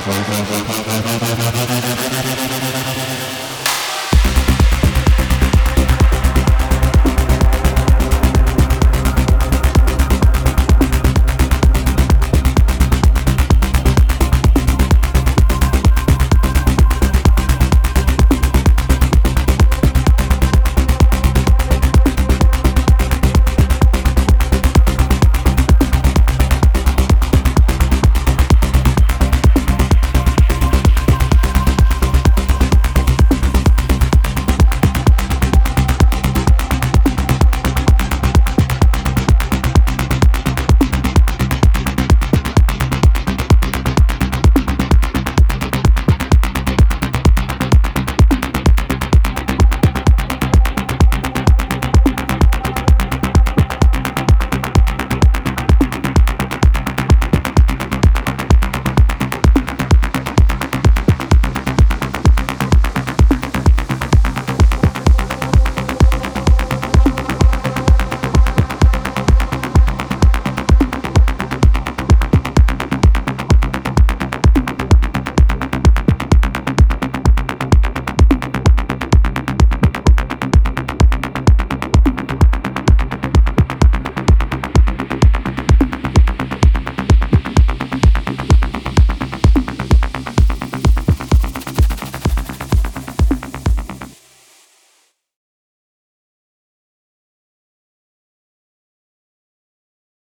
これ。